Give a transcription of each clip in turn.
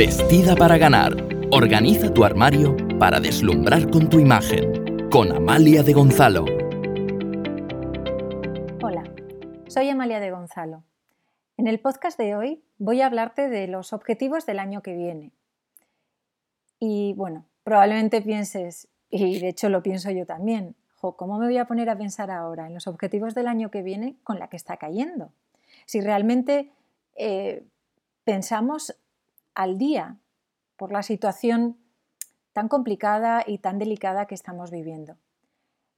Vestida para ganar. Organiza tu armario para deslumbrar con tu imagen. Con Amalia de Gonzalo. Hola, soy Amalia de Gonzalo. En el podcast de hoy voy a hablarte de los objetivos del año que viene. Y bueno, probablemente pienses, y de hecho lo pienso yo también, ¿cómo me voy a poner a pensar ahora en los objetivos del año que viene con la que está cayendo? Si realmente eh, pensamos al día por la situación tan complicada y tan delicada que estamos viviendo.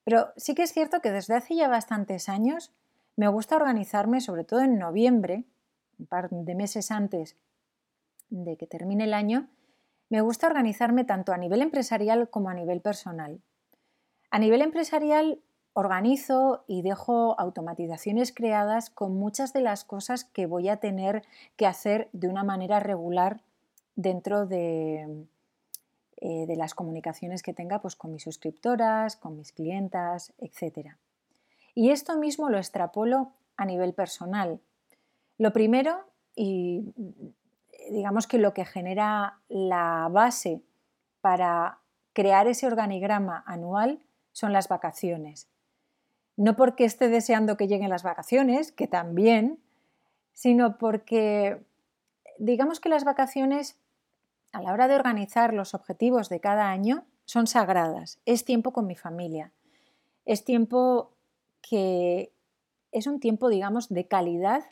Pero sí que es cierto que desde hace ya bastantes años me gusta organizarme, sobre todo en noviembre, un par de meses antes de que termine el año, me gusta organizarme tanto a nivel empresarial como a nivel personal. A nivel empresarial organizo y dejo automatizaciones creadas con muchas de las cosas que voy a tener que hacer de una manera regular dentro de, eh, las comunicaciones que tenga pues, con mis suscriptoras, con mis clientas, etc. Y esto mismo lo extrapolo a nivel personal. Lo primero, y digamos que lo que genera la base para crear ese organigrama anual son las vacaciones. No porque esté deseando que lleguen las vacaciones, que también, sino porque digamos que las vacaciones a la hora de organizar los objetivos de cada año son sagradas. Es tiempo con mi familia. Es tiempo que es un tiempo, digamos, de calidad,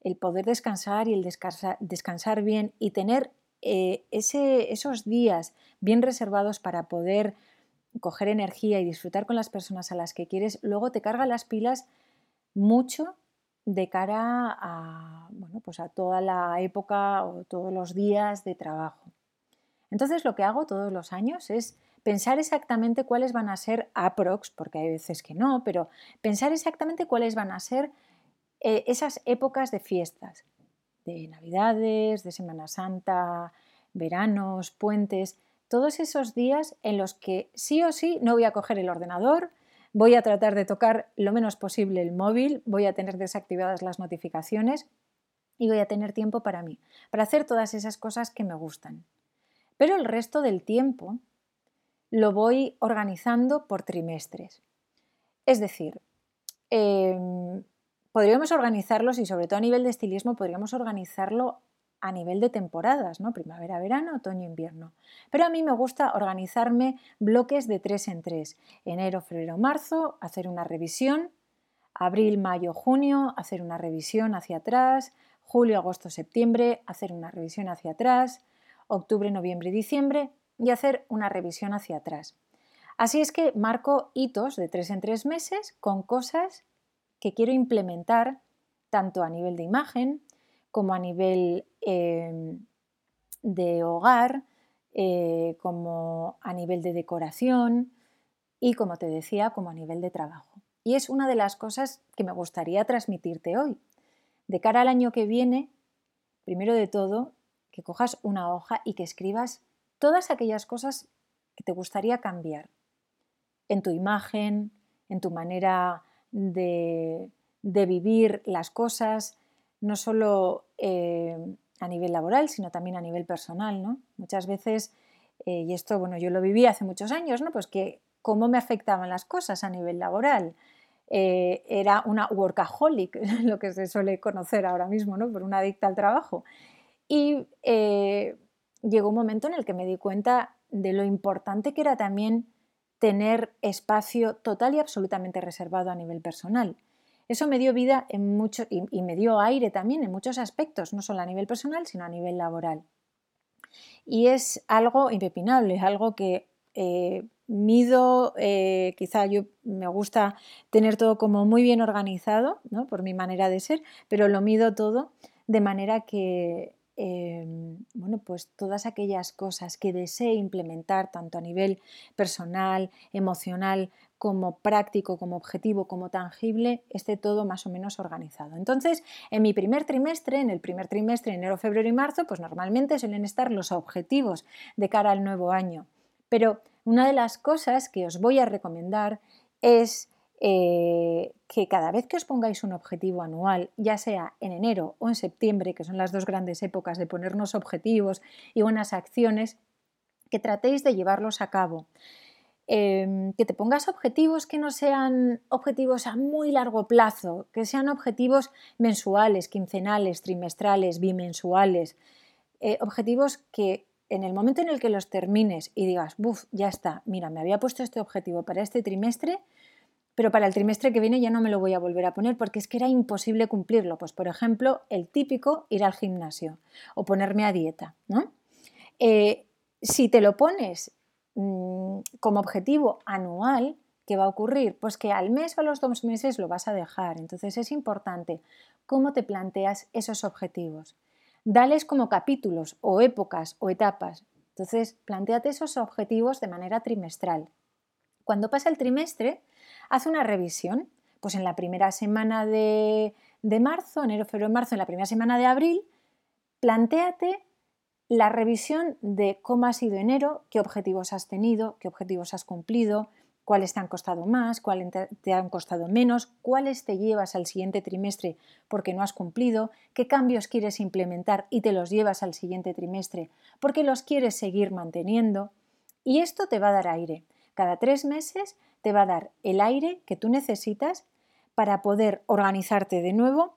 el poder descansar y el descansar, bien y tener eh, esos días bien reservados para poder coger energía y disfrutar con las personas a las que quieres, luego te carga las pilas mucho de cara a, bueno, pues a toda la época o todos los días de trabajo. Entonces lo que hago todos los años es pensar exactamente cuáles van a ser aprox, porque hay veces que no, pero pensar exactamente cuáles van a ser eh, esas épocas de fiestas, de Navidades, de Semana Santa, veranos, puentes, todos esos días en los que sí o sí no voy a coger el ordenador, voy a tratar de tocar lo menos posible el móvil, voy a tener desactivadas las notificaciones y voy a tener tiempo para mí, para hacer todas esas cosas que me gustan. Pero el resto del tiempo lo voy organizando por trimestres. Es decir, em, podríamos organizarlos y sobre todo a nivel de estilismo podríamos organizarlo a nivel de temporadas, ¿no? Primavera, verano, otoño, invierno. Pero a mí me gusta organizarme bloques de tres en tres. Enero, febrero, marzo, hacer una revisión. Abril, mayo, junio, hacer una revisión hacia atrás. Julio, agosto, septiembre, hacer una revisión hacia atrás. Octubre, noviembre y diciembre y hacer una revisión hacia atrás. Así es que marco hitos de tres en tres meses con cosas que quiero implementar tanto a nivel de imagen, como a nivel em, de hogar, eh, como a nivel de decoración y, como te decía, como a nivel de trabajo. Y es una de las cosas que me gustaría transmitirte hoy. De cara al año que viene, primero de todo, que cojas una hoja y que escribas todas aquellas cosas que te gustaría cambiar en tu imagen, en tu manera de, de vivir las cosas, no solo eh, a nivel laboral, sino también a nivel personal, ¿no? Muchas veces, eh, y esto, bueno, yo lo viví hace muchos años, ¿no? Pues que cómo me afectaban las cosas a nivel laboral. Eh, era una workaholic, lo que se suele conocer ahora mismo, ¿no? Por una adicta al trabajo. Y llegó un momento en el que me di cuenta de lo importante que era también tener espacio total y absolutamente reservado a nivel personal. Eso me dio vida en y, me dio aire también en muchos aspectos, no solo a nivel personal, sino a nivel laboral. Y es algo impepinable, es algo que eh, mido, eh, quizá yo me gusta tener todo como muy bien organizado, ¿no? por mi manera de ser, pero lo mido todo de manera que Em, bueno, pues todas aquellas cosas que desee implementar tanto a nivel personal, emocional, como práctico, como objetivo, como tangible, esté todo más o menos organizado. Entonces, en mi primer trimestre, en el primer trimestre, enero, febrero y marzo, pues normalmente suelen estar los objetivos de cara al nuevo año. Pero una de las cosas que os voy a recomendar es eh, que cada vez que os pongáis un objetivo anual, ya sea en enero o en septiembre, que son las dos grandes épocas de ponernos objetivos y buenas acciones, que tratéis de llevarlos a cabo. Em, que te pongas objetivos que no sean objetivos a muy largo plazo, que sean objetivos mensuales, quincenales, trimestrales, bimensuales, eh, objetivos que en el momento en el que los termines y digas, buf, ya está, mira, me había puesto este objetivo para este trimestre, pero para el trimestre que viene ya no me lo voy a volver a poner porque es que era imposible cumplirlo. Pues, por ejemplo, el típico ir al gimnasio o ponerme a dieta, ¿no? Eh, si te lo pones mm, como objetivo anual, ¿qué va a ocurrir? Pues que al mes o a los dos meses lo vas a dejar. Entonces es importante cómo te planteas esos objetivos. Dales como capítulos o épocas o etapas. Entonces, planteate esos objetivos de manera trimestral. Cuando pasa el trimestre, haz una revisión. Pues en la primera semana de, de marzo, enero, febrero, marzo, en la primera semana de abril, plantéate la revisión de cómo ha sido enero, qué objetivos has tenido, qué objetivos has cumplido, cuáles te han costado más, cuáles te han costado menos, cuáles te llevas al siguiente trimestre porque no has cumplido, qué cambios quieres implementar y te los llevas al siguiente trimestre porque los quieres seguir manteniendo. Y esto te va a dar aire. Cada tres meses te va a dar el aire que tú necesitas para poder organizarte de nuevo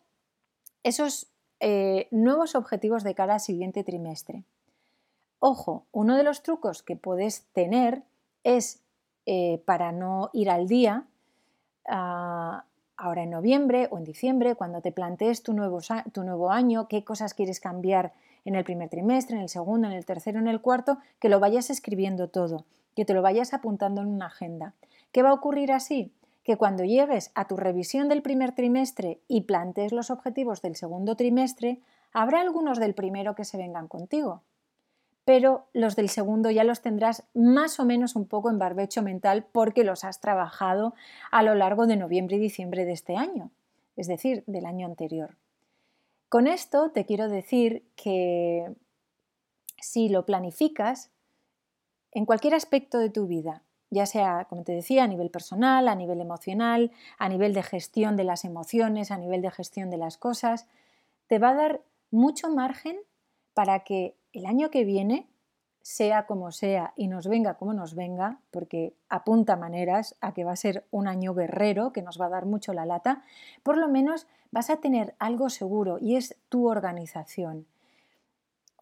esos eh, nuevos objetivos de cara al siguiente trimestre. Ojo, uno de los trucos que puedes tener es eh, para no ir al día, ah, ahora en noviembre o en diciembre, cuando te plantees tu nuevo, tu nuevo año, qué cosas quieres cambiar en el primer trimestre, en el segundo, en el tercero, en el cuarto, que lo vayas escribiendo todo, que te lo vayas apuntando en una agenda. ¿Qué va a ocurrir así? Que cuando llegues a tu revisión del primer trimestre y plantees los objetivos del segundo trimestre, habrá algunos del primero que se vengan contigo, pero los del segundo ya los tendrás más o menos un poco en barbecho mental porque los has trabajado a lo largo de noviembre y diciembre de este año, es decir, del año anterior. Con esto te quiero decir que si lo planificas en cualquier aspecto de tu vida, ya sea, como te decía, a nivel personal, a nivel emocional, a nivel de gestión de las emociones, a nivel de gestión de las cosas, te va a dar mucho margen para que el año que viene, sea como sea y nos venga como nos venga, porque apunta maneras a que va a ser un año guerrero que nos va a dar mucho la lata, por lo menos vas a tener algo seguro y es tu organización.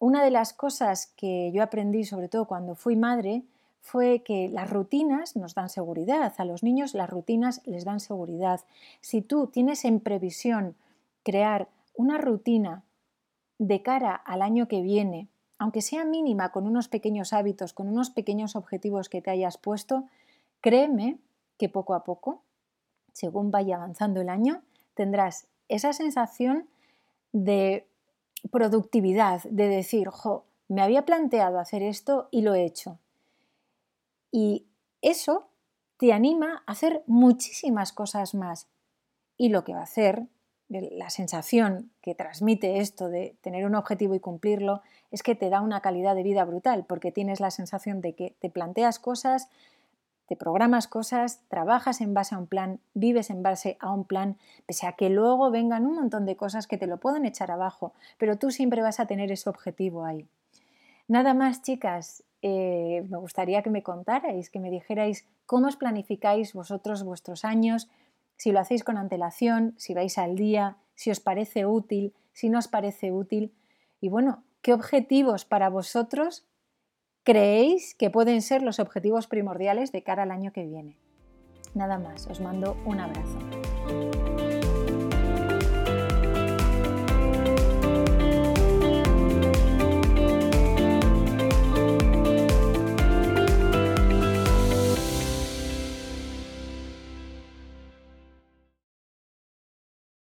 Una de las cosas que yo aprendí, sobre todo cuando fui madre, fue que las rutinas nos dan seguridad. A los niños las rutinas les dan seguridad. Si tú tienes en previsión crear una rutina de cara al año que viene, aunque sea mínima, con unos pequeños hábitos, con unos pequeños objetivos que te hayas puesto, créeme que poco a poco, según vaya avanzando el año, tendrás esa sensación de productividad, de decir, jo, me había planteado hacer esto y lo he hecho. Y eso te anima a hacer muchísimas cosas más. Y lo que va a hacer, la sensación que transmite esto de tener un objetivo y cumplirlo, es que te da una calidad de vida brutal, porque tienes la sensación de que te planteas cosas, te programas cosas, trabajas en base a un plan, vives en base a un plan, pese a que luego vengan un montón de cosas que te lo pueden echar abajo, pero tú siempre vas a tener ese objetivo ahí. Nada más, chicas, eh, me gustaría que me contarais, que me dijerais cómo os planificáis vosotros vuestros años, si lo hacéis con antelación, si vais al día, si os parece útil, si no os parece útil. Y bueno, ¿qué objetivos para vosotros creéis que pueden ser los objetivos primordiales de cara al año que viene? Nada más, os mando un abrazo.